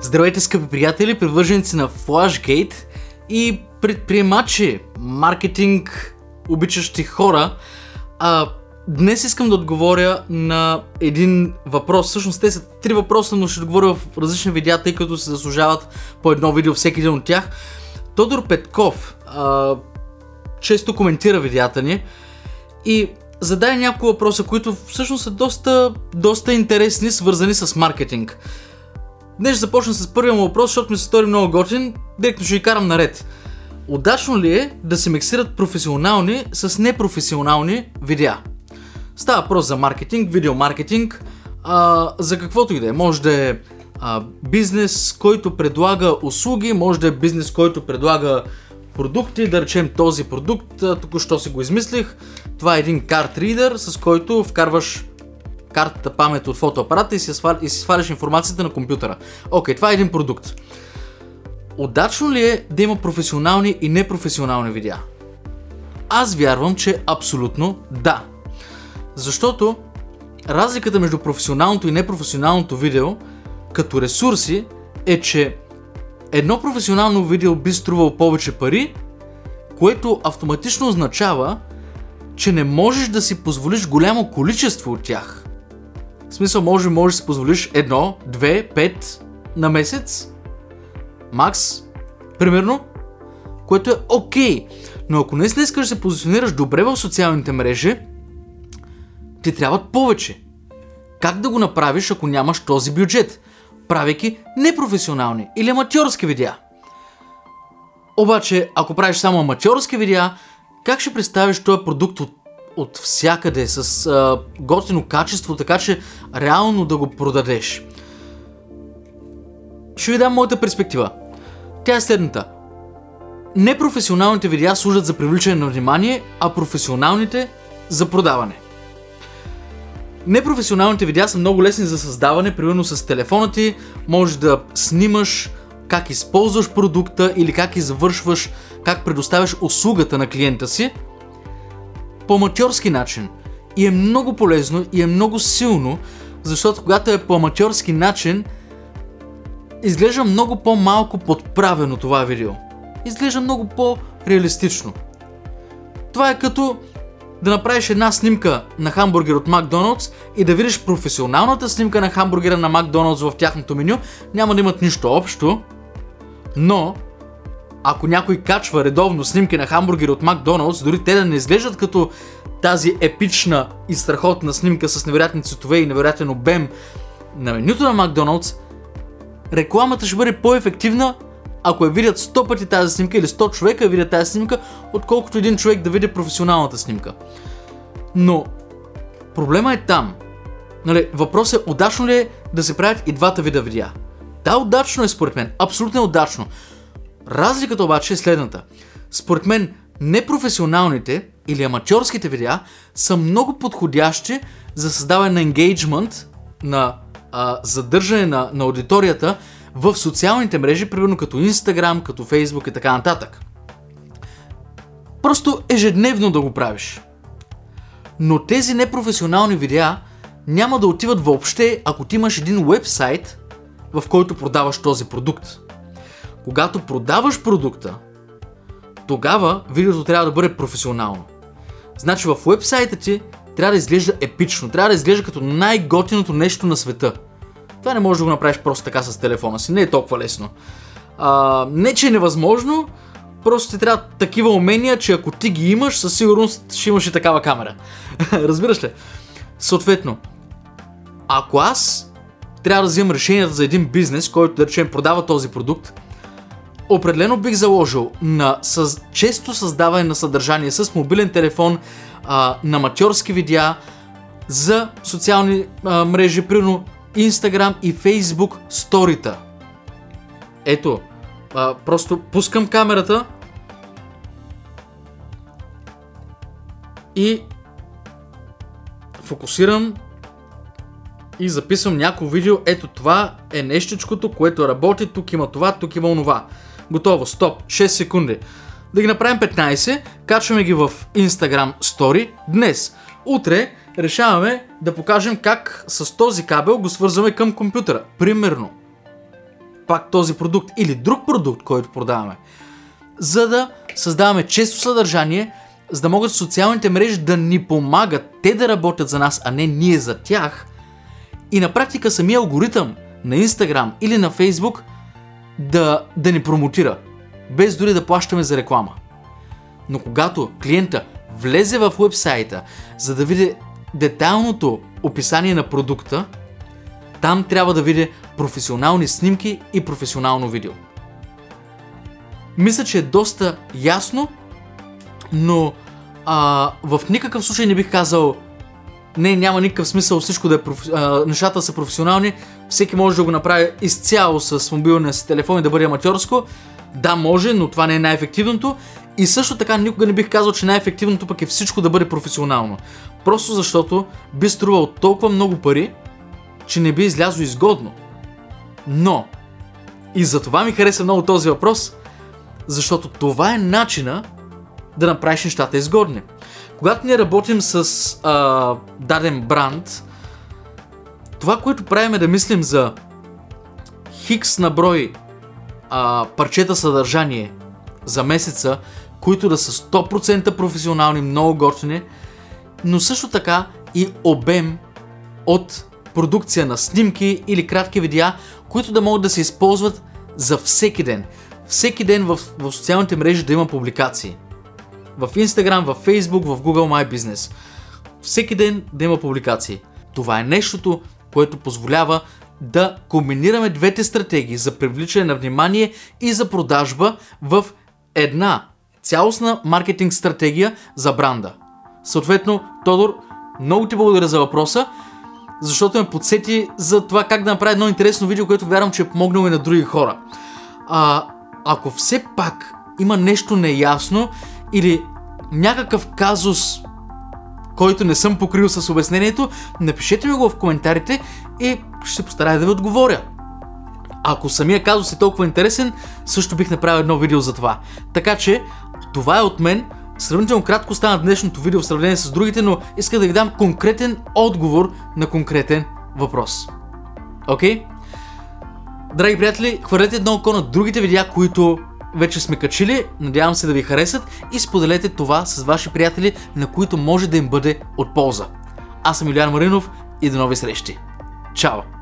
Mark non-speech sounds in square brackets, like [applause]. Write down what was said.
Здравейте, скъпи приятели, привърженици на Flashgate и предприемачи, маркетинг, обичащи хора. А, днес искам да отговоря на един въпрос. Всъщност те са три въпроса, но ще отговоря в различни видеа, тъй като се заслужават по едно видео всеки един от тях. Тодор Петков а, често коментира видеята ни и зададе няколко въпроса, които всъщност са доста, доста интересни, свързани с маркетинг. Днес ще започна с първия му въпрос, защото ми се стори много готин. Директно ще ги карам наред. Удачно ли е да се миксират професионални с непрофесионални видеа? Става въпрос за маркетинг, видеомаркетинг, а, за каквото и да е. Може да е а, бизнес, който предлага услуги, може да е бизнес, който предлага продукти, да речем този продукт, току-що си го измислих. Това е един карт ридер, с който вкарваш картата памет от фотоапарата и си, свал, и си сваляш информацията на компютъра. Окей, това е един продукт. Удачно ли е да има професионални и непрофесионални видеа? Аз вярвам, че абсолютно да. Защото разликата между професионалното и непрофесионалното видео като ресурси е, че едно професионално видео би струвало повече пари, което автоматично означава, че не можеш да си позволиш голямо количество от тях. В смисъл, може, може да си позволиш едно, две, пет на месец. Макс, примерно, което е окей. Okay. Но ако не искаш да се позиционираш добре в социалните мрежи, ти трябват повече. Как да го направиш, ако нямаш този бюджет? Правейки непрофесионални или аматьорски видеа. Обаче, ако правиш само аматьорски видеа, как ще представиш този продукт от от всякъде, с а, готино качество, така че реално да го продадеш. Ще ви дам моята перспектива. Тя е следната. Непрофесионалните видеа служат за привличане на внимание, а професионалните за продаване. Непрофесионалните видеа са много лесни за създаване, примерно с телефона ти, можеш да снимаш как използваш продукта или как извършваш, как предоставяш услугата на клиента си – по аматьорски начин. И е много полезно и е много силно, защото когато е по аматьорски начин, изглежда много по-малко подправено това видео. Изглежда много по-реалистично. Това е като да направиш една снимка на хамбургер от Макдоналдс и да видиш професионалната снимка на хамбургера на Макдоналдс в тяхното меню, няма да имат нищо общо, но ако някой качва редовно снимки на хамбургери от Макдоналдс, дори те да не изглеждат като тази епична и страхотна снимка с невероятни цветове и невероятен обем на менюто на Макдоналдс, рекламата ще бъде по-ефективна, ако я видят 100 пъти тази снимка или 100 човека видят тази снимка, отколкото един човек да види професионалната снимка. Но проблема е там. Нали, въпросът е удачно ли е да се правят и двата вида видеа. Да, удачно е според мен. Абсолютно е удачно. Разликата обаче е следната. Според мен, непрофесионалните или аматьорските видеа са много подходящи за създаване на енгейджмент, на а, задържане на, на аудиторията в социалните мрежи, примерно като Instagram, като Facebook и така нататък. Просто ежедневно да го правиш. Но тези непрофесионални видеа няма да отиват въобще, ако ти имаш един вебсайт, в който продаваш този продукт. Когато продаваш продукта, тогава видеото трябва да бъде професионално. Значи в вебсайта ти трябва да изглежда епично, трябва да изглежда като най-готиното нещо на света. Това не можеш да го направиш просто така с телефона си, не е толкова лесно. А, не, че е невъзможно, просто ти трябва такива умения, че ако ти ги имаш, със сигурност ще имаш и такава камера. [laughs] Разбираш ли? Съответно, ако аз трябва да вземам решенията за един бизнес, който да речем продава този продукт, определено бих заложил на съз... често създаване на съдържание с мобилен телефон, а, на матьорски видеа за социални а, мрежи, примерно Instagram и Facebook сторита. Ето, а, просто пускам камерата и фокусирам и записвам някакво видео. Ето това е нещичкото, което работи. Тук има това, тук има онова. Готово, стоп, 6 секунди. Да ги направим 15, качваме ги в Instagram Story днес. Утре решаваме да покажем как с този кабел го свързваме към компютъра. Примерно. пак този продукт или друг продукт, който продаваме, за да създаваме често съдържание, за да могат социалните мрежи да ни помагат те да работят за нас, а не ние за тях. И на практика самия алгоритъм на Instagram или на Facebook да, да ни промотира, без дори да плащаме за реклама. Но когато клиента влезе в вебсайта, за да види детайлното описание на продукта, там трябва да види професионални снимки и професионално видео. Мисля, че е доста ясно, но а, в никакъв случай не бих казал не, няма никакъв смисъл всичко да е профи... а, нещата са професионални, всеки може да го направи изцяло с мобилния си телефон и да бъде аматьорско. Да, може, но това не е най-ефективното. И също така никога не бих казал, че най-ефективното пък е всичко да бъде професионално. Просто защото би струвал толкова много пари, че не би излязло изгодно. Но, и за това ми хареса много този въпрос, защото това е начина да направиш нещата изгодни. Когато ние работим с а, даден бранд, това, което правим е да мислим за хикс на брой а, парчета съдържание за месеца, които да са 100% професионални, много готини, но също така и обем от продукция на снимки или кратки видеа, които да могат да се използват за всеки ден. Всеки ден в, в социалните мрежи да има публикации. В Instagram, в Facebook, в Google My Business. Всеки ден да има публикации. Това е нещото, което позволява да комбинираме двете стратегии за привличане на внимание и за продажба в една цялостна маркетинг стратегия за бранда. Съответно, Тодор, много ти благодаря за въпроса, защото ме подсети за това как да направя едно интересно видео, което вярвам, че е помогнало и на други хора. А, ако все пак има нещо неясно или някакъв казус, който не съм покрил с обяснението, напишете ми го в коментарите и ще постарая да ви отговоря. Ако самия казус е толкова интересен, също бих направил едно видео за това. Така че, това е от мен. Сравнително кратко стана днешното видео в сравнение с другите, но искам да ви дам конкретен отговор на конкретен въпрос. Окей? Okay? Драги приятели, хвърлете едно око на другите видеа, които вече сме качили, надявам се да ви харесат и споделете това с ваши приятели, на които може да им бъде от полза. Аз съм Юлиан Маринов и до нови срещи. Чао!